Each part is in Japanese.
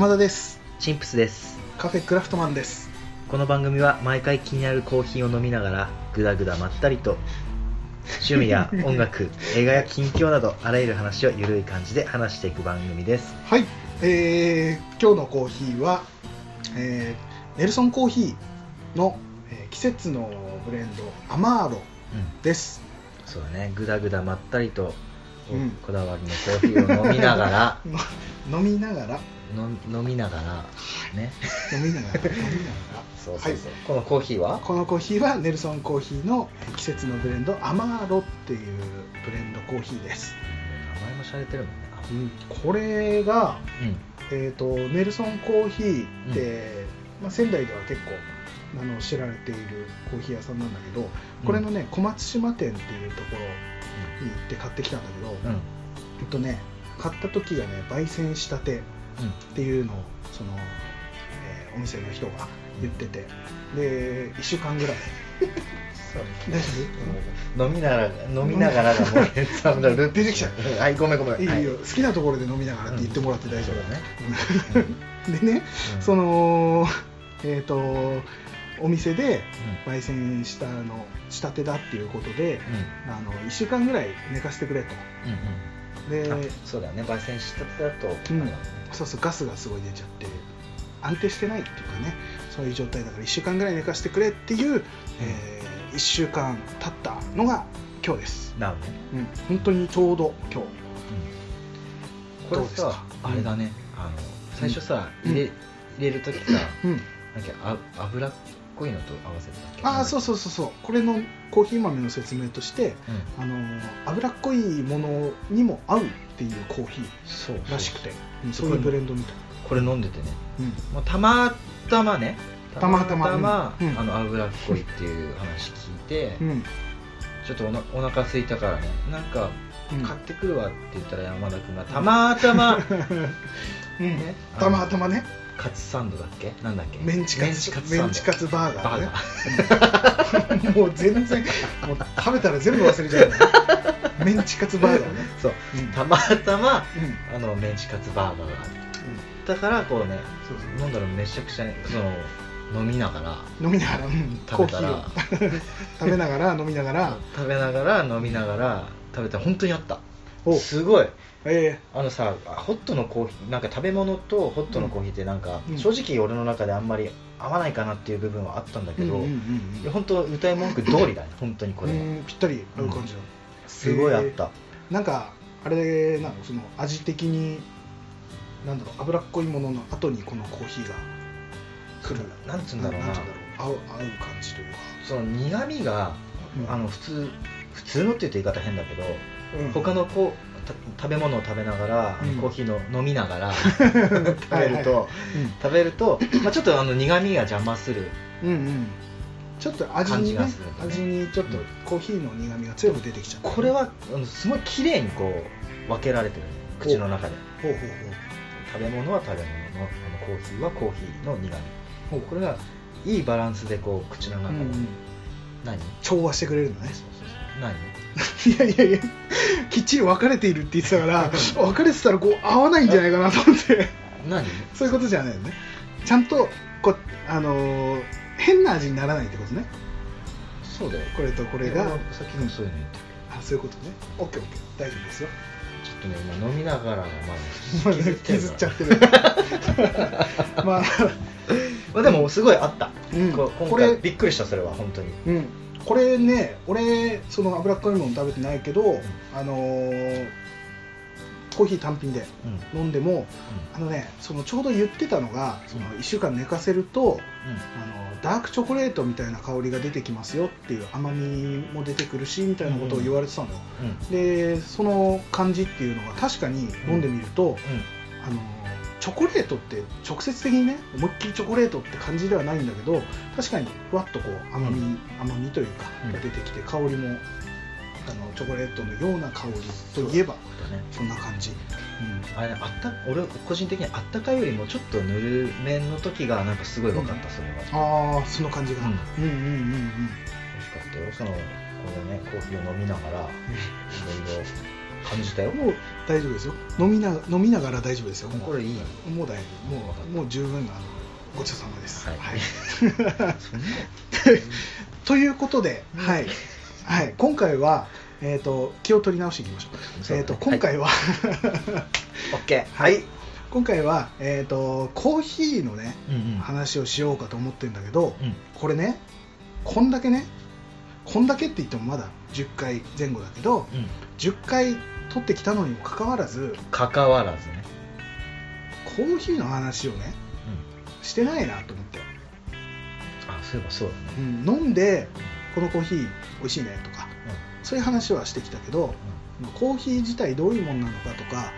山田です。チンプスです。カフェクラフトマンです。この番組は毎回気になるコーヒーを飲みながらぐだぐだまったりと趣味や 音楽映画や近況などあらゆる話をゆるい感じで話していく番組です。はい、えー、今日のコーヒーは、えー、ネルソンコーヒーの、えー季節のブレンドアマーロうん。です。そうだね。ぐだぐだまったりと、うん。こだわりのコーヒーを飲みながら。飲みながら。の飲みながらね。飲みながら飲みながら。そうそうそう、はい。このコーヒーは？このコーヒーはネルソンコーヒーのえー季節のブレンドアマーロっていうブレンドコーヒーです、名前もしゃれてるもんね。あうん、これが、うん。えー、とネルソンコーヒーって、まあ、仙台では結構あの知られているコーヒー屋さんなんだけどこれのね小松島店っていうところに行って買ってきたんだけど、うんうん。えっとね買った時がね焙煎したてっていうのをその、えーお店の人が言ってて。で1週間ぐらい。大丈飲みながら飲みながらがもう 出てきちゃう。はいごめんごめん。夫いいよ、はい。好きなところで飲みながらって言ってもらって大丈夫。だね、ね でね、うん。そのえっ、とお店で焙煎したのしたてだっていうことで、あの1週間ぐらい寝かせてくれと。うんうんでそうだよね。焙煎したてだとあれだもんねそうそうガスがすごい出ちゃって安定してないっていうかね。そういう状態だから1週間ぐらい寝かせてくれっていう、え1週間経ったのが今日です、なるほどね。うん、本当にちょうど今日。これどうですか？さあれだね。あの最初さうん。入れ入れる時さうん。なんかあ油っこいのと合わせてたっけ？ああそうそうそうそう。これのコーヒー豆の説明としてうん。あの脂っこいものにも合うっていうコーヒーらしくて。うんそそうういうブレンドみたい、これ飲んでてね。うん。もうたまたまねたまたま。たまうんうん。あの脂っこいっていう話聞いて、うん。ちょっとおなお腹空いたからねなんかうん。買ってくるわって言ったら山田君がたまたま うん。ねたまたまねカツサンドだっけ？なんだっけ？メンチカツ。メンチカツサンド。メンチカツバーガバーね。ーガー。もう全然もう食べたら全部忘れちゃうね。メンチカツバーガーね。そう。うん。たまたまうん。あのメンチカツバーガーがあるだからこうねそうそう。飲んだらめちゃくちゃねその飲みながら。飲みながら、うん、食べたら。食べながら飲みながら。食べながら飲みながら食べたら本当にあった。お。すごいえあのさホットのコーヒーなんか食べ物とホットのコーヒーってなんか、うん。正直俺の中であんまり合わないかなっていう部分はあったんだえけど、いや本当歌い文句通りだね本当にこれは、うんぴったり合う感じだ、すごいあった、なんかあれなのその味的になんだろう脂っこいものの後にこのコーヒーが来る。なんつうんだろうな。なんつうんだろう。合う合う感じというか、その苦味が、うん。あの普通普通のって言うと言い方変だけど、うん。他のこうた食べ物を食べながら、うん。コーヒーの飲みながら 食べると、はいはい。食べると、まあ、ちょっとあの苦味が邪魔する。うんうん。うんちょっと味にね味にちょっとコーヒーの苦味が強く出てきちゃうこれはあのすごい綺麗にこう分けられてる。ね口の中で。ほうほう。食べ物は食べ物のあのコーヒーはコーヒーの苦味。ほう。これがいいバランスでこう口の中で、うんうん。何？調和してくれるのね。そうそうそう。何？いやいやいやきっちり分かれているって言ってたから分かれてたらこう合わないんじゃないかなと思って。何？そういうことじゃないよね。ちゃんとこうあのー変な味にならないってことね。そうだよ。これとこれが。さっきもそういうの言ってるあそういうことね。オッケーオッケー。大丈夫ですよ。ちょっとね今飲みながらままあ削っちゃってるまあ。まあでもすごいあった、うん。こ今これ。回びっくりしたそれは本当に。うんこれね俺その脂っこいもの食べてないけど、あのーコーヒー単品でうん。うん飲んでもあのねそのちょうど言ってたのがその1週間寝かせるとあのダークチョコレートみたいな香りが出てきますよっていう甘みも出てくるしみたいなことを言われてたの。でその感じっていうのが確かに飲んでみると、あのチョコレートって直接的にね思いっきりチョコレートって感じではないんだけど確かにふわっとこう甘み、うん。甘みというかうん。が出てきて香りもあのチョコレートのような香りといえばそんな感じ、あれねあった俺個人的にあったかいよりもちょっとぬるめの時がなんかすごい分かった、それは。ああその感じが、ううんん、うんうんうんうん。美味しかったよ。そのこのねコーヒーを飲みながらいろいろ感じたよ。もう大丈夫ですよ。飲みな飲みながら大丈夫ですよ。もうこれいい。もう大丈夫。もうもう十分あのごちそうさまです。はい。そんな。ということで、うん。はい、はい、今回は、えー、と気を取り直していきましょう。そうだね。えー、と今回は、オッケーはい、今回は、えー、とコーヒーのねうんうん。話をしようかと思ってるんだけど、うん。これねこんだけねこんだけって言ってもまだ10回前後だけどうん。10回取ってきたのにもかかわらず関わらずね。コーヒーの話をねうん。してないなと思って、あそういえばそうだね。うん、飲んでこのコーヒー美味しいねとかそういう話はしてきたけどコーヒー自体どういうものなのかとか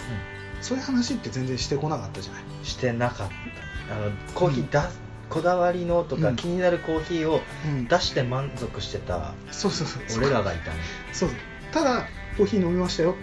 そういう話って全然してこなかったじゃない。してなかった。あのコーヒーだ、こだわりのとか、うん。気になるコーヒーをうん。出して満足してたそうそうそう俺らがいたね、そうそう。ただコーヒー飲みましたよ。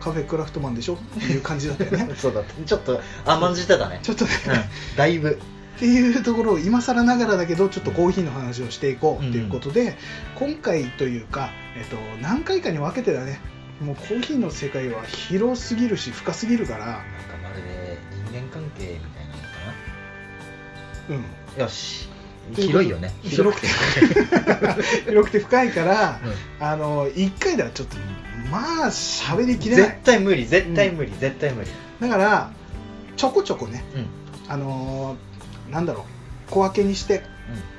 カフェクラフトマンでしょ？っていう感じだったよね。そうだった。ちょっと甘んじてたね。ちょっとね、うん、だいぶ。っていうところを今更ながらだけどちょっとコーヒーの話をしていこうっていうことで、今回というか、えっと、何回かに分けてだね。もうコーヒーの世界は広すぎるし深すぎるからうん。なよし。広いよね。広くて。広くて深いから、うん。あの1回ではちょっとまあ喋りきれな絶い対無理絶対無理、絶対無理。だからちょこちょこねうん。あのーなんだろう小分けにしてう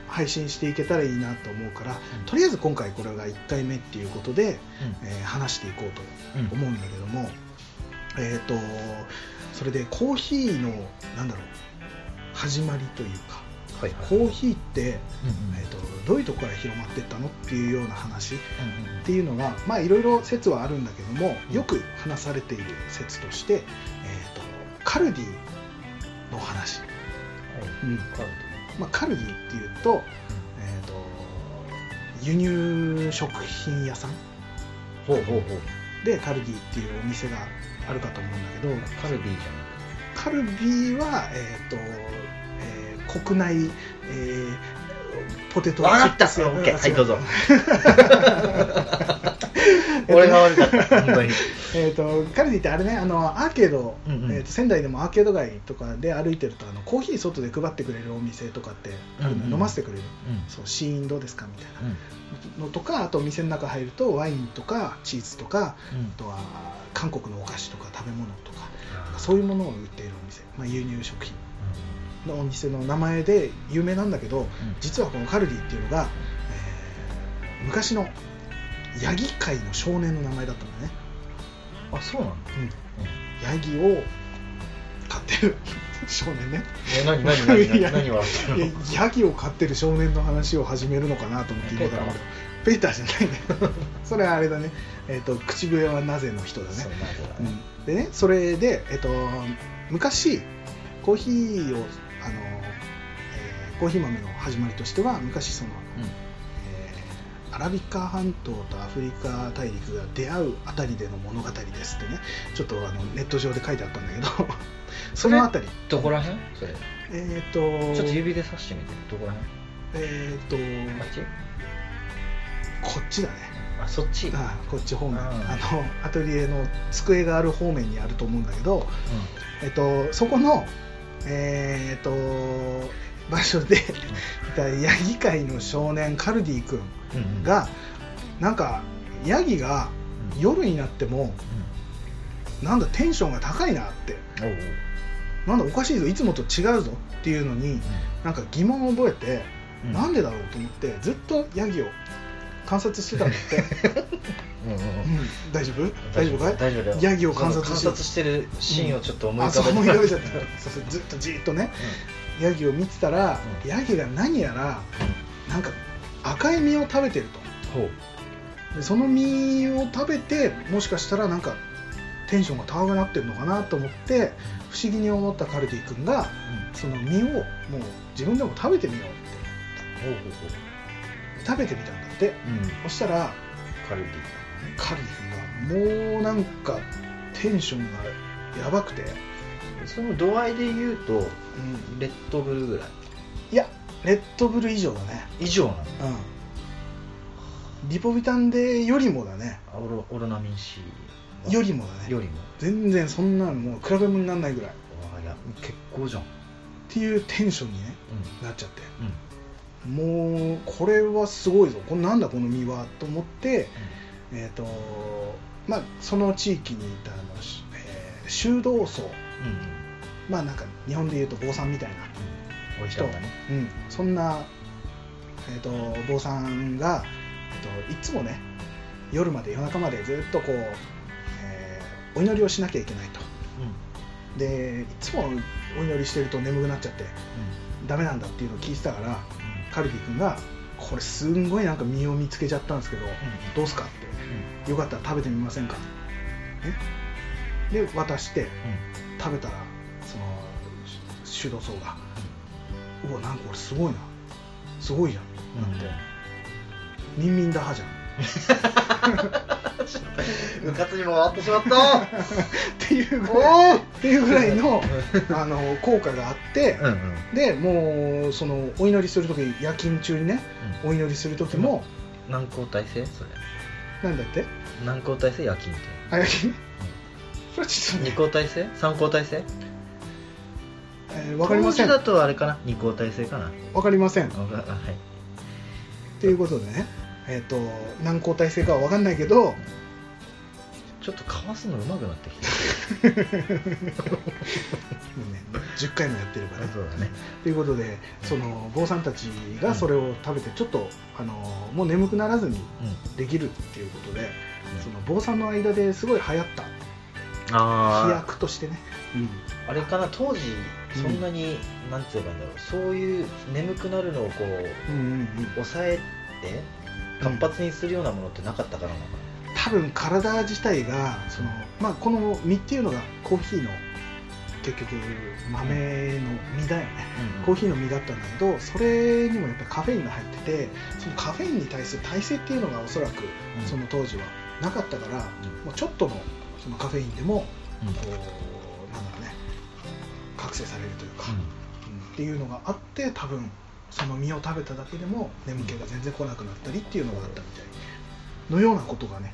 配信していけたらいいなと思うから、うん。とりあえず今回これが1回目っていうことで、ん。えー話していこうとうん。思うんだけども、えっ、とそれでコーヒーのなんだろう始まりというかはいはい。コーヒーって、うんうん。えー、とどういうところから広まっていったのっていうような話っうんうん。ていうのがまあいろいろ説はあるんだけどもうん。よく話されている説として、えー、とカルディの話、うん。カルまあ、カルディっていうと,、えー、と輸入食品屋さん。ほうほうほう。でカルディっていうお店があるかと思うんだけどカルビーじカルビは、えーとえー国内、えーポテト。わかった。チップスオッケー。はいどうぞ。えっと俺が悪かった。本当に。えー、とカルディってあれねあのアーケード、うんうん。えーと仙台でもアーケード街とかで歩いてるとあのコーヒー外で配ってくれるお店とかってうんうん飲ませてくれる、うん。そう試飲どうですかみたいな。うん。のとかあと店の中入るとワインとかチーズとかうん。あとは韓国のお菓子とか食べ物とかそういうものを売っているお店、まあ、輸入食品のお店の名前で有名なんだけど実はこのカルディっていうのが、えー昔のヤギ界の少年の名前だったんだね、あそうなんだ。ヤギを飼ってる 少年ね。え何ヤギを飼ってる少年の話を始めるのかなと思って今からペーターじゃないね。それはあれだね、えー、と口笛はなぜの人だね。そうなん。でねそれで、えっと、昔コーヒーをあの、えーコーヒー豆の始まりとしては昔その、えーアラビカ半島とアフリカ大陸が出会うあたりでの物語ですってねちょっとあのネット上で書いてあったんだけど そのあたり。どこら辺？それ。えっ、とちょっと指で刺してみて。どこらえっ、と辺あっち？こっちだね。あそっち？うんあこっち方面。あのアトリエの机がある方面にあると思うんだけど、えっと、そこの、えーっと場所でヤギ界の少年カルディ君うんうん。がなんかヤギがうん。夜になってもなんだテンションが高いなって。なんだおかしいぞいつもと違うぞっていうのになんか疑問を覚えて、うん。なんでだろうと思ってずっとヤギを観察してたんだって、うんうんうん。うん大丈夫。大丈夫かい？大丈夫だよ。ヤギを観察して。観察してるシーンをちょっと思い浮かべて思い浮かべちゃったそう。そうずっとじーっとね。ヤギを見てたら、うん。ヤギが何やらなんか赤い実を食べてると。ほう。でその実を食べてもしかしたらなんかテンションが高くなってるのかなと思って不思議に思ったカルディ君がその実をもう自分でも食べてみようって。ほうほうほう。食べてみたんだって。うん。そしたらカルビカルディ君がもうなんかテンションがやばくて、その度合いで言うとうん、レッドブルぐらい。いやレッドブル以上だね。以上なのうん。リポビタンデよりもだね。あオロオロナミン C よりもだね。よりも。全然そんなのもう比べ物にならないぐらい。っあいや結構じゃん。ていうテンションにねうなっちゃって。んうん。もうこれはすごいぞ。これなんだこの実はと思ってえっ、とまあその地域にいたあの、しえー修道僧。うんうん。まあなんか日本でいうと坊さんみたいな人かったね。うん、そんな、えー、と坊さんが、えー、といつもね夜まで夜中までずっとこう、えーお祈りをしなきゃいけないと。うん。でいつもお祈りしてると眠くなっちゃってダメなんだっていうのを聞いてたからカルビ君がこれすんごいなんか実を見つけちゃったんですけど、どうすかってよかったら食べてみませんか？ねで渡して食べたらその修道僧が「うわなんかこれすごいな。すごいじゃん」なんて「ミンミンダハじゃん」うかつにも回ってしまった。っていうぐらいっていうぐらいのあの効果があってうんうん。でもうそのお祈りする時夜勤中にねお祈りする時も何交代制？それなんだって？何交代制夜勤ってあ夜勤？それはちょっと二ね、交代制？三交代制？えーわかりません。だとあれかな？二交代制かな？わかりません。はい。ていうことでね。えっ、と何交代制かはわかんないけどちょっとかわすの上手くなってきてもうね10回もやってるから。ねそうだね。ということでその坊さんたちがそれを食べてちょっと、あのもう眠くならずにうん。できるっていうことで、その坊さんの間ですごい流行った。飛躍としてね、あれかな当時そんなに、なんて言えばいいんだろうそういう眠くなるのをこううん、うんうん。うん抑えて活発にするようなものってなかったからなのか多分体自体がその、まあ、この実っていうのがコーヒーの結局豆の実だよね、な、コーヒーの実だったんだけどそれにもやっぱりカフェインが入っててそのカフェインに対する耐性っていうのがおそらくうん。その当時はなかったから、もうちょっとのそのカフェインでもうん。こうなんだろうね覚醒されるというか、うん。うんっていうのがあって多分その実を食べただけでも眠気が全然来なくなったりっていうのがあったみたいのようなことがね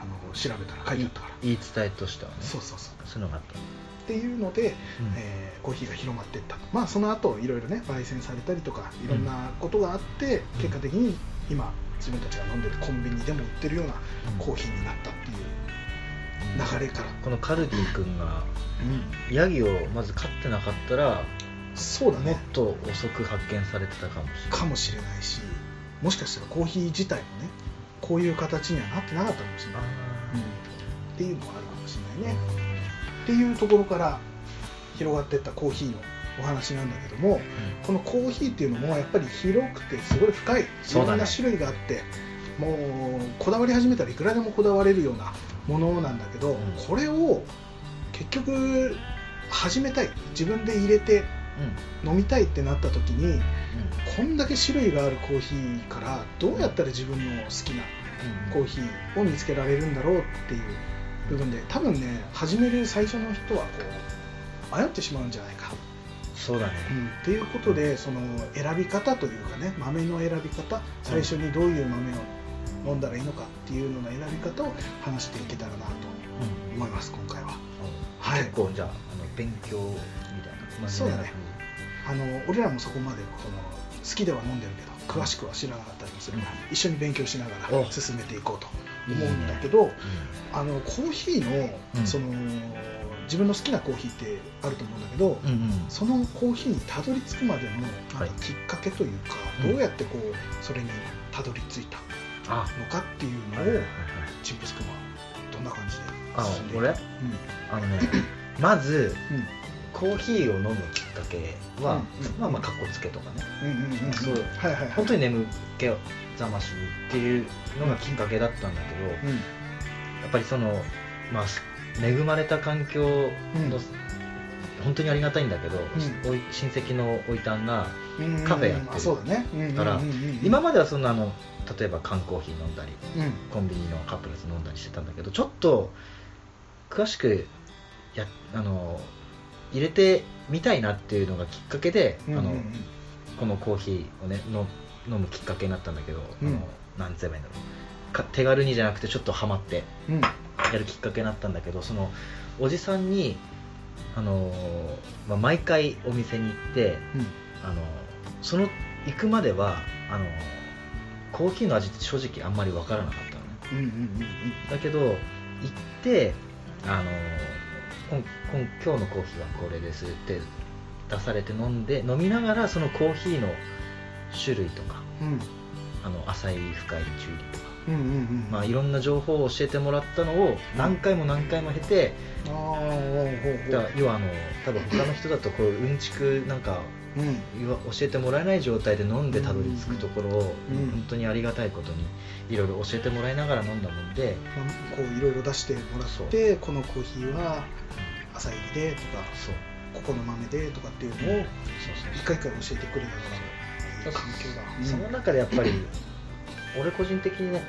あの調べたら書いてあったから、言い伝えとしてはね。そうそうそう。そういうのがあった、っていうので、うん。えーコーヒーが広まっていったまあその後いろいろね焙煎されたりとかいろんなことがあって、うん。結果的に今自分たちが飲んでるコンビニでも売ってるようなうん。コーヒーになったっていう流れから、このカルディ君がうん。ヤギをまず飼ってなかったらもっそうだね。と遅く発見されてたかもしれない。かもしれないしもしかしたらコーヒー自体もねこういう形にはなってなかったかもしれない、うん、っていうのがあるかもしれないね。っていうところから広がっていったコーヒーのお話なんだけどもこのコーヒーっていうのもやっぱり広くてすごい深いいろんな種類があって、もうこだわり始めたらいくらでもこだわれるようなものなんだけど、うん。これを結局始めたい。自分で入れてうん。飲みたいってなった時にうんこんだけ種類があるコーヒーからどうやったら自分の好きなコーヒーを見つけられるんだろうっていう部分で多分ね始める最初の人はこう迷ってしまうんじゃないか、そうだね。うん、っていうことでその選び方というかね豆の選び方最初にどういう豆を飲んだらいいのかっていうのの選び方を話していけたらなとうん。思います今回は。はい。結構じゃああの勉強みたいなそうだねあの俺らもそこまでこの好きでは飲んでるけど詳しくは知らなかったりもするから、一緒に勉強しながらお。進めていこうと思うんだけど、うあのコーヒーの,、うん。その自分の好きなコーヒーってあると思うんだけど、んうんうん。そのコーヒーにたどり着くまでのはい。きっかけというか、うん。どうやってこうそれにたどり着いたあのかっていうのを、はいチンプス君はどんな感じであ進んでいく俺？あのねまずうん。コーヒーを飲むかけは、うんうん。まあまあかっこつけとかね。うんうんそう。はいはいはい。本当に眠気覚ましっていうのがきっかけだったんだけど、うん。やっぱりそのまあ恵まれた環境の、うん。本当にありがたいんだけど、親戚のおいたんがうん。カフェやってるから今まではそんなあの例えば缶コーヒー飲んだりうん。コンビニのカップルス飲んだりしてたんだけどちょっと詳しくやあの入れてみたいなっていうのがきっかけで、うんうんあのこのコーヒーをねの飲むきっかけになったんだけど、うん。あのなんて言えばいいんだろう。か手軽にじゃなくてちょっとハマってうん。やるきっかけになったんだけどそのおじさんに、あのまあ、毎回お店に行って、あのその行くまではあのコーヒーの味って正直あんまり分からなかったのね。うんうんうんうん。だけど行ってあのこんこん今日のコーヒーはこれですって出されて飲んで飲みながらそのコーヒーの種類とかうん。あの浅い深い中理とか、うんうんうんまあ、いろんな情報を教えてもらったのを何回も何回も経て、うほうほう。だから要はあの多分他の人だとこううんちくなんか教えてもらえない状態で飲んでたどり着くところを、うん本当にありがたいことにいろいろ教えてもらいながら飲んだもんで、まあこう。いろいろ出してもらってこのコーヒーは朝入りでとかここの豆でとかっていうのを一回一回教えてくれたからいい環境だ、その中でやっぱり俺個人的にね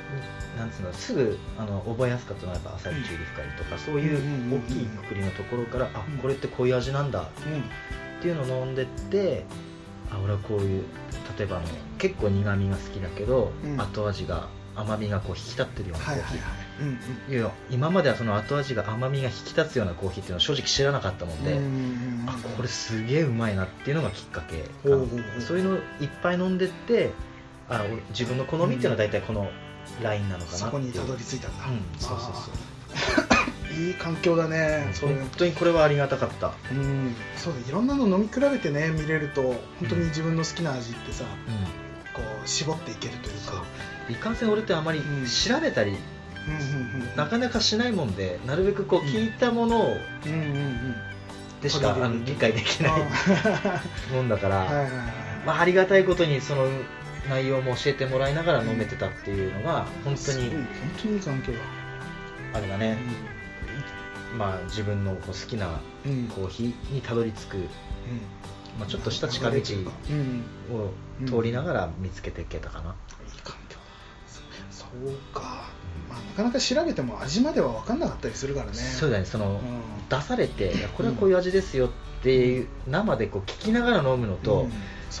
なんつうのすぐあの覚えやすかったのはやっぱ朝日中理深いとかそういう大きいくくりのところからあうん。これってこういう味なんだ。うんうんっていうのを飲んでってあ俺はこういう例えばあの結構苦味が好きだけど、うん。後味が甘みがこう引き立ってるようなコーヒー、今まではその後味が甘みが引き立つようなコーヒーっていうのは正直知らなかったもんで、うんあこれすげえうまいなっていうのがきっかけかそういうのをいっぱい飲んでってあ俺自分の好みっていうのは大体このラインなのかなそっていう。こにたどり着いたんだ、うんそうそうあーいい環境だね。そそう。本当にこれはありがたかった、うん。そうだいろんなの飲み比べてね見れると本当に自分の好きな味ってさこう絞っていけるというか。いかんせん俺ってあまりうん。調べたり、なかなかしないもんでなるべくこう聞いたものをうんうんうんでしか、あの理解できないあ もんだから、まあ、ありがたいことにその内容も教えてもらいながら飲めてたっていうのが本当に本当にいい環境だあれだね、まあ、自分のこう好きなうん。うんコーヒーにたどり着く、まあ、ちょっとした近道うん。を通りながら見つけていけたかな、いい環境。だそそうか、まあ、なかなか調べても味までは分かんなかったりするからね。そうだね。その、うん。出されてこれはこういう味ですよっていう、生でこう聞きながら飲むのと、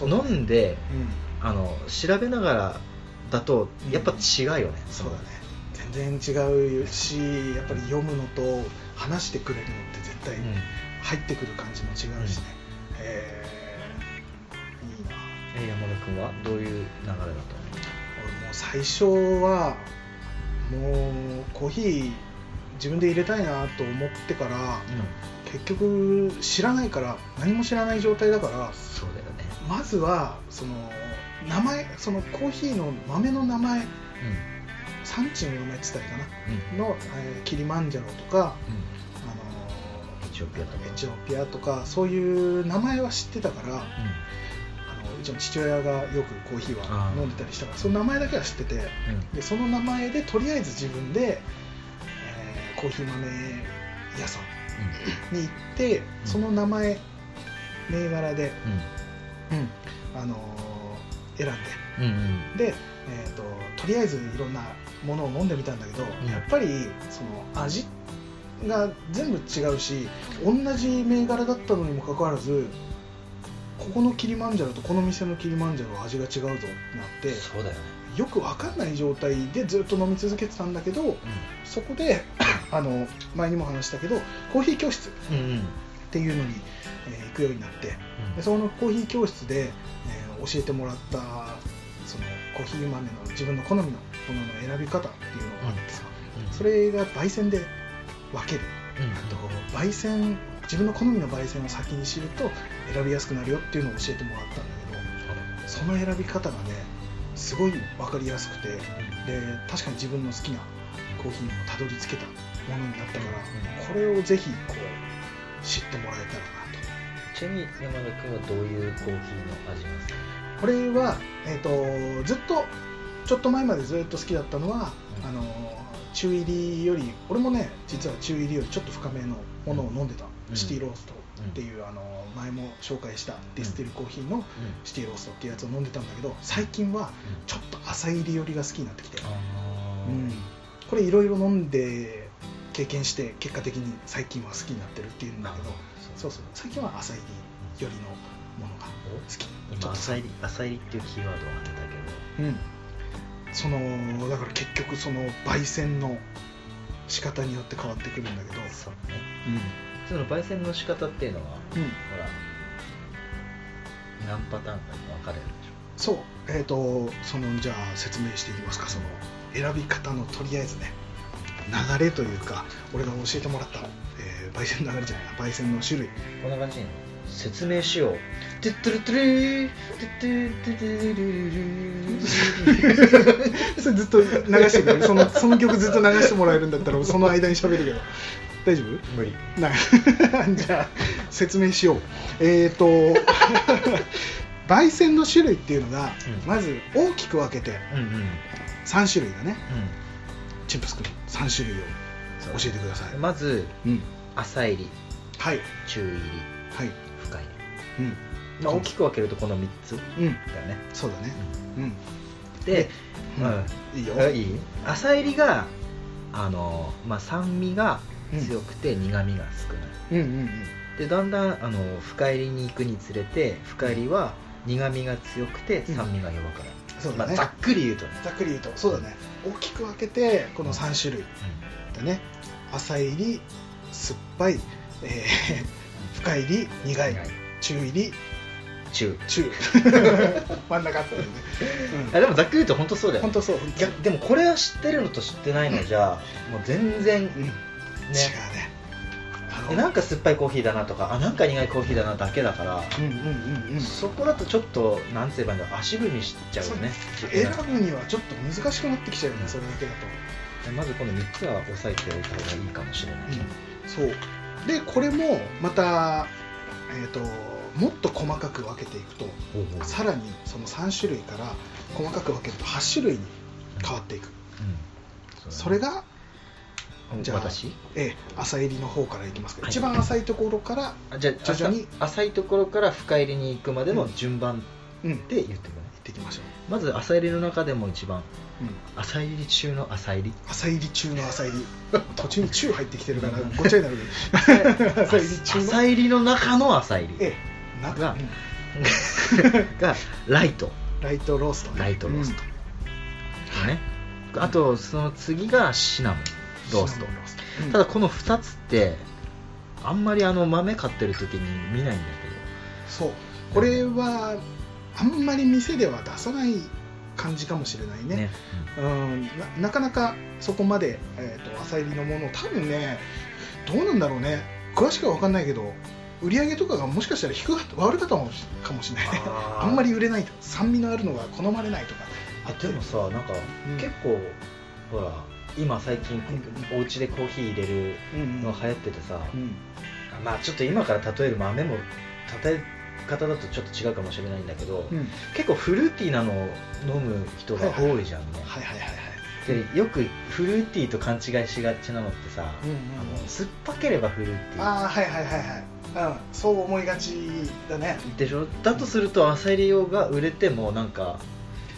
飲んでうん。あの調べながらだとやっぱ違うよね、そうだね。全然違うしやっぱり読むのと話してくれるのって絶対うん。入ってくる感じも違うしね、へえいいな。え山田君はどういう流れだった俺もう最初はもうコーヒー自分で入れたいなと思ってからの、結局知らないから何も知らない状態だからそうだよね。まずはその名前そのコーヒーの豆の名前産地の名前って言ったらいいかなの、えーキリマンジャロとか、うん。あのエチオピアとか。エチオピアとかそういう名前は知ってたからあのうちの父親がよくコーヒーは飲んでたりしたからその名前だけは知っててうん。でその名前でとりあえず自分で、えーコーヒー豆屋さんに行ってその名前銘柄で、うん。あのー選んで。うんうん。うんで、えー、ととりあえずいろんなものを飲んでみたんだけど、ん。やっぱりその味が全部違うし同じ銘柄だったのにもかかわらずここのキリマンジャロとこの店のキリマンジャロは味が違うぞってなってそうだよね。よく分かんない状態でずっと飲み続けてたんだけどそこで あの前にも話したけどコーヒー教室っうんうん。うんていうのに、えー行くようになって。でそのコーヒー教室で、えー教えてもらったそのコーヒー豆の自分の好みのものの選び方っていうのがあってさ、うん。それが焙煎で分ける。うんと焙煎自分の好みの焙煎を先に知ると選びやすくなるよっていうのを教えてもらったんだけどその選び方がねすごい分かりやすくてで確かに自分の好きなコーヒーにもたどり着けたものになったから、これをぜひこう知ってもらえたらな。と。ちなみに山田君はどういうコーヒーの味が好き？これは、えー、とずっとちょっと前までずっと好きだったのは、うん。あの中入りより俺もね実は中入りよりちょっと深めのものを飲んでた、うん。シティローストっていう、あの前も紹介したディスティルコーヒーのシティローストっていうやつを飲んでたんだけど最近はちょっと浅入り寄りが好きになってきて、あうん。これいろいろ飲んで経験して結果的に最近は好きになってるっていうんだけどそうそう。最近は浅入り寄りのものが好き。今浅入り浅入りっていうキーワードが出たけど。うん、そのだから結局その焙煎の仕方によって変わってくるんだけど。そうね、うん、その焙煎の仕方っていうのは、うん、ほら何パターンかに分かれるでしょ。そう。えっ、ー、とそのじゃあ説明していきますか。その選び方のとりあえずね。流れというか俺が教えてもらった、えー、焙煎の流れじゃない焙煎の種類。こんな感じ。説明しよう。トゥットゥルトゥルートゥットゥトゥトゥルルルそれずっと流してくれるそのその曲ずっと流してもらえるんだったらその間に喋るけど大丈夫無理なじゃあ説明しようえっ、ー、と焙煎の種類っていうのが、うん、まず大きく分けて、うんうん、3種類だね、うん、チップスクリーン3種類を教えてくださいまず、うん、浅入りはい。中入りはい。深入り、うん。まあ、大きく分けるとこの3つだよね、そうだね。うん。で、うん、いいよ。いい？浅入りがあの、まあ、酸味が強くて苦味が少ない、うんうんうん、でだんだんあの深入りに行くにつれて深入りは苦味が強くて酸味が弱くなる、そうだね、まあ、ざっくり言うとね。ざっくり言うと。そうだね。大きく分けてこの3種類だね、浅入り酸っぱい、えー、深入り苦い中入り中。中。真ん中あったよね、うん、あでもざっくり言うと本当そうだよ、ね、本当そういやでもこれは知ってるのと知ってないのじゃ、もう全然、うん、ね。違うね。なんか酸っぱいコーヒーだなとかあなんか苦いコーヒーだなだけだから、うんうんうんうん、そこだとちょっとなんて言えばいいんだ足踏みしちゃうね。選ぶにはちょっと難しくなってきちゃうよねそれだけだと。まずこの3つは押さえておいた方がいいかもしれない、うん、そう。でこれもまたえっ、ー、ともっと細かく分けていくとさらにその3種類から細かく分けると8種類に変わっていく、うん。うん、それがじゃあ私？ええ浅入りの方からいきますけど、はい、一番浅いところからじゃあ徐々に浅いところから深入りに行くまでの順番で言ってくれ、うん、言っていきましょうまず浅入りの中でも一番、うん、浅入り中の浅入り。浅入り中の浅入り。途中に中入ってきてるからごっちゃになる。浅入り中の。浅入りの中の浅入り。ええが、がライト。ライトロースト、ね、ライトロースト、うん、ね。あとその次がシナモン。ロースト、うん、ただこの2つってあんまりあの豆買ってる時に見ないんだけど。そう。これはあんまり店では出さない感じかもしれないね、ね、うん、ななかなかそこまで、えーと、浅入りのもの多分ねどうなんだろうね。詳しくは分かんないけど売り上げとかがもしかしたら低か悪かったかもしれない。あんまり売れないと酸味のあるのが好まれないとか。あでもさなんか、うん、結構ほら今最近、うん、お家でコーヒー入れるの流行っててさ、うん。まあちょっと今から例える豆も例え方だとちょっと違うかもしれないんだけど、うん、結構フルーティーなのを飲む人が多いじゃんね、はいはいはいはい。でよくフルーティーと勘違いしがちなのってさ、うんうん、あの酸っぱければフルーティー。ああはいはいはいはいうん、そう思いがちだね。でしょ？だとすると浅入り用が売れてもなんか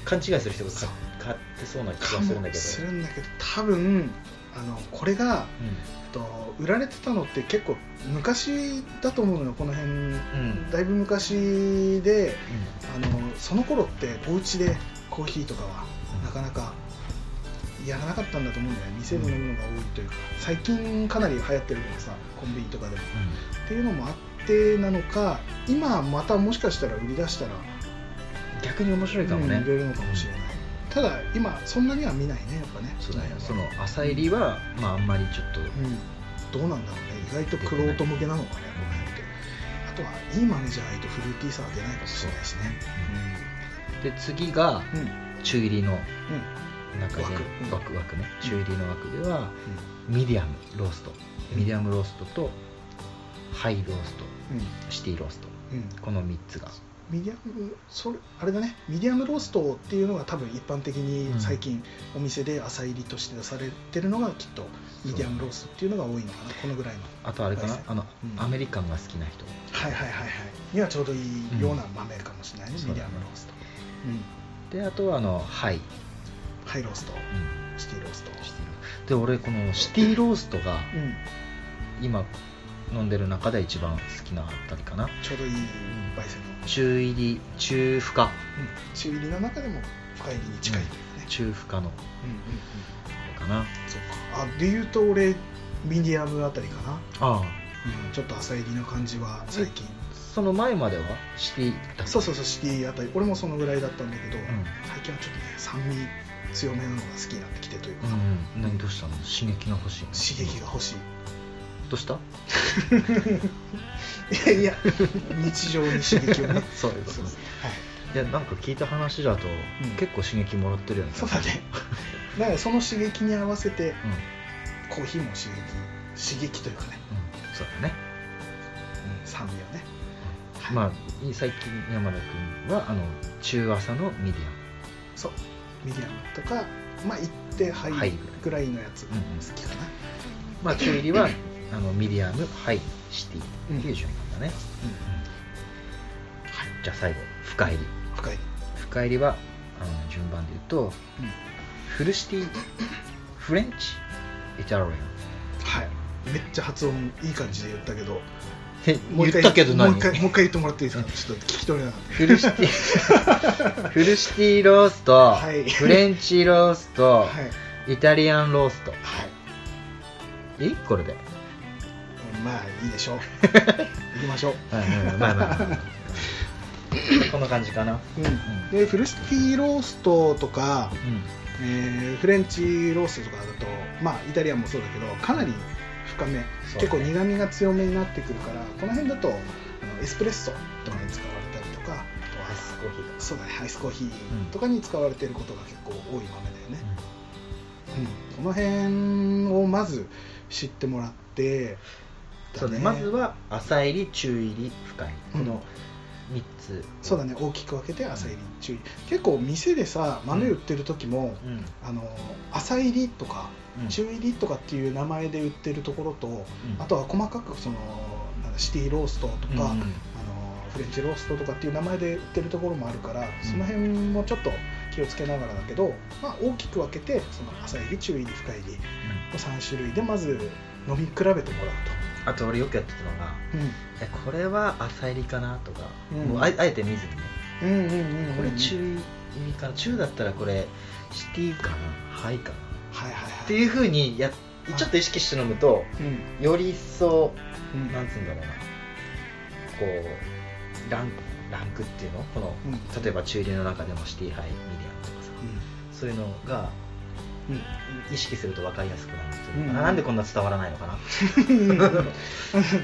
勘違いする人が買ってそうな気がするんだけど。するんだけど多分あのこれが、うん、と売られてたのって結構昔だと思うのよこの辺、うん、だいぶ昔で、うん、あのその頃ってお家でコーヒーとかはなかなかやらなかったんだと思うんだよね。店で飲むのが多いというか、最近かなり流行ってるけどさコンビニとかでも、っていうのもあってなのか今またもしかしたら売り出したら逆に面白いかもね、売れるのかもしれないただ今そんなには見ないねやっぱね。そうだね。その浅入りは、まああんまりちょっと、うん、どうなんだろうね。意外とクロート向けなのかねこの辺って。あとはいい豆じゃないとフルーティーさは出ないかもしれないしね、うん、で次が中煎りの中で、枠。枠ね。中煎りの枠では、ミディアムロースト。ミディアムローストとハイロースト、シティロースト、この3つがミディアムそれあれだねミディアムローストっていうのが多分一般的に最近お店で浅煎りとして出されてるのがきっとミディアムローストっていうのが多いのかなこのぐらいの。あとあれかな？あの、うん、アメリカンが好きな人。はいはいはいはい。にはちょうどいいような豆かもしれないね、うん、ミディアムロースト、うん、であとはあのハイ。ハイロースト、シティロースト。で俺このシティローストが、今飲んでる中で一番好きなあたりかな。ちょうどいい焙煎の。中煎り中深、うん、中煎りの中でも深入りに近いというかね、中深の、うんうんうん、かな。そうか。あでいうと俺ミディアムあたりかな。ああ、うん、ちょっと浅入りな感じは最近。その前まではシティだそうそうそうシティあたり。俺もそのぐらいだったんだけど、うん、最近はちょっとね酸味強めなのが好きになってきてというか、うん、何どうしたの？刺激が欲しい刺激が欲しいどうした？いやいや日常に刺激をね。そういうことです、はい、いやなんか聞いた話だと、うん、結構刺激もらってるよねそうだね。だからその刺激に合わせて、うん、コーヒーも刺激刺激というかね、うん、そうだね、うん、酸味をね、はい、まあ最近山田君はあの中浅のミディアム。そう。ミディアムとかまあ行ってハイぐらいのやつ好きかな、まあ中煎りはあのミディアムハイシティっていう順番だね、はい、じゃあ最後深煎り。深煎り。深煎りはあの順番で言うと、フルシティフレンチイタリアン。はい。めっちゃ発音いい感じで言ったけど。もう一回もう一回もう一回言ってもらっていいですか？ちょっと聞き取れなかった。フルシティ。フルシティロースト、はい、フレンチロースト、はい、イタリアンロースト。はい。いいこれでまあいいでしょう。行きましょう、はいはい、まあまあ、まあ、こんな感じかな、うん、でフルシティローストとか、うん、えー、フレンチローストとかだとまあイタリアンもそうだけどかなり深め、ね、結構苦みが強めになってくるからこの辺だとあのエスプレッソとかに使われたりとかアイスコーヒーそうだねアイスコーヒーとかに使われていることが結構多い豆だよね、うん、うん、この辺をまず知ってもらってそうね。まずは浅入り中入り深いこの3つ、そうだね。大きく分けて浅入り中入り。結構店でさ豆売ってる時も、あの浅入りとか中入りとかっていう名前で売ってるところと、あとは細かくそのシティローストとか、あのフレンチローストとかっていう名前で売ってるところもあるから、その辺もちょっと気をつけながらだけど、まあ、大きく分けてその浅入り中入り深入りの3種類でまず飲み比べてもらうと。あと俺よくやってたのが、うん、えこれは浅入りかなとか、うん、もうあえて見ずにね、うんうんうんうん、これ中入りかな。中だったらこれシティかな？ハイかな、はいはいはい、っていうふうにやちょっと意識して飲むと、うん、より一層、うん、なんつうんだろうな。こうランクランクっていうの？この、例えば中入りの中でもシティハイミディアムとかさ、そういうのが意識すると分かりやすくなるっていうのかな、うん、なんでこんな伝わらないのかな。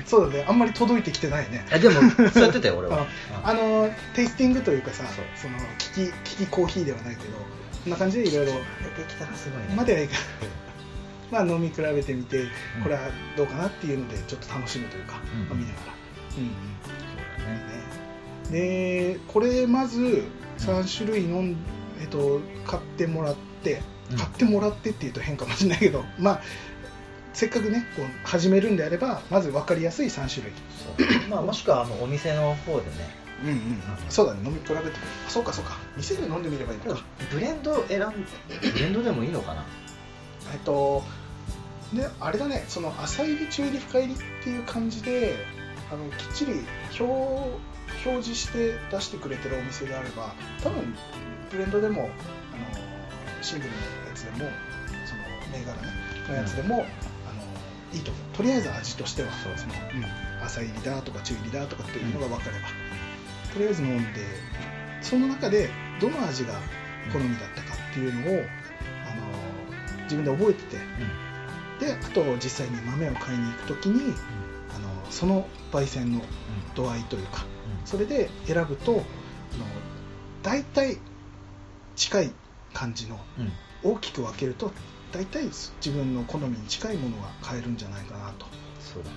そうだね。あんまり届いてきてないね。でもそうやってたよ俺は。あのテイスティングというかさその利き利きコーヒーではないけどこんな感じでいろいろできたらすごいね。まではいい。か まあ飲み比べてみてこれはどうかなっていうのでちょっと楽しむというか、うん、飲みながら。うんうん。そうだね。でこれまず3種類飲ん、えっと、買ってもらって買ってもらってっていうと変かもしれないけど、まあせっかくねこう始めるんであればまず分かりやすい3種類。まあ、もしくはあのお店の方でね。うんうん。そうだね。飲み比べてそうかそうか。店で飲んでみればいいのか。ブレンド選んブレンドでもいいのかな？えっとであれだね。その浅入り中入り深入りっていう感じであのきっちり表表示して出してくれてるお店であれば多分ブレンドでもシングルのやつでもその銘柄ねのやつでも、うん、あのいいと思う。とりあえず味としてはその、うん、浅入りだとか中入りだとかっていうのが分かれば、うん、とりあえず飲んでその中でどの味が好みだったかっていうのを、あの自分で覚えてて、であと実際に豆を買いに行く時に、あのその焙煎の度合いというか、それで選ぶとあの大体近い感じの、うん、大きく分けると大体自分の好みに近いものが買えるんじゃないかなと。そうだね、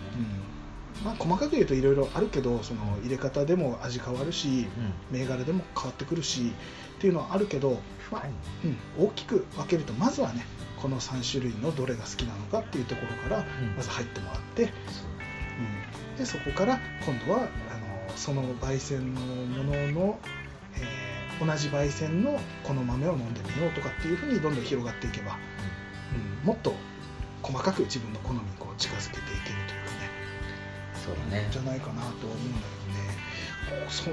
うん。まあ、細かく言うといろいろあるけどその入れ方でも味変わるし、うん、銘柄でも変わってくるしっていうのはあるけど、まあうん、大きく分けるとまずはねこの3種類のどれが好きなのかっていうところからまず入ってもらって、うん。でそこから今度はあのその焙煎のものの、えー同じ焙煎のこの豆を飲んでみようとかっていうふうにどんどん広がっていけば、うん、もっと細かく自分の好みにこう近づけていけるというかね。そうだね。じゃないかなと思うんだけどね。そ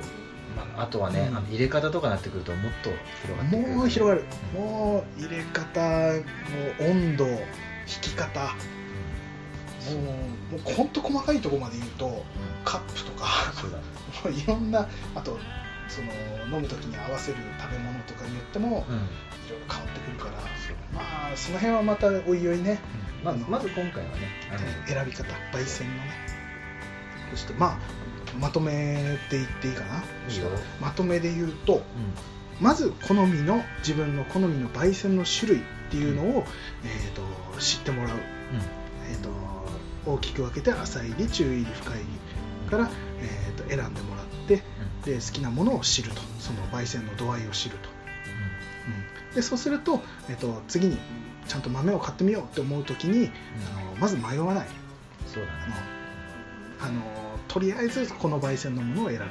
まあ、あとはね、うん、入れ方とかなってくるともっと広がってくるもう広がる、うん、もう入れ方もう温度引き方、うん、もうもうほんと細かいところまで言うと、カップとか。そうだ、もういろんなあとその飲む時に合わせる食べ物とかによっても、いろいろ変わってくるから、まあその辺はまたおいおいね、まずまず今回はねあの選び方焙煎のね。そしてまあまとめていっていいかな。まとめで言うと、うん、まず好みの自分の好みの焙煎の種類っていうのを、うん、えーと、知ってもらう、うん、えーと、大きく分けて浅入り中入り深入りから、えーと、選んでもらって、で好きなものを知ると。その焙煎の度合いを知ると、でそうすると,、えー、と次にちゃんと豆を買ってみようって思う時に、あのまず迷わない。そうだね。あのとりあえずこの焙煎のものを選ぶと、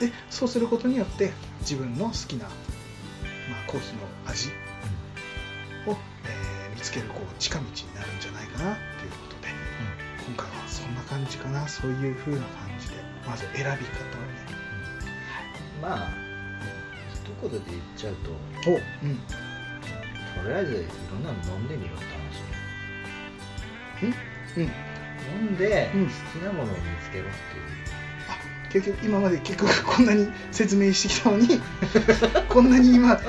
うん、でそうすることによって自分の好きな、まあ、コーヒーの味を、えー、見つけるこう近道になるんじゃないかなっていうことで、うん、今回はそんな感じかな。そういう風な感じでまず選び方まあ一言で言っちゃうとお、う。ん、とりあえずいろんなの飲んでみようって話うん？うん。飲んで好きなものを見つけろっていう、あ結局今まで結局こんなに説明してきたのに こんなに今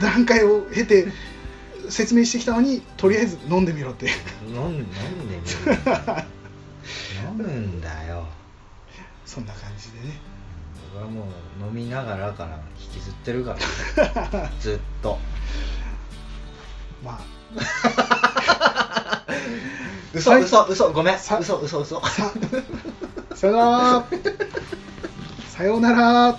段階を経て説明してきたのにとりあえず飲んでみろって。飲ん飲んでみろ 飲むんだよ。そんな感じでね僕はもう飲みながらから引きずってるから。ずっと。まあ。嘘嘘嘘ごめん。嘘嘘嘘。ささよなら。さようなら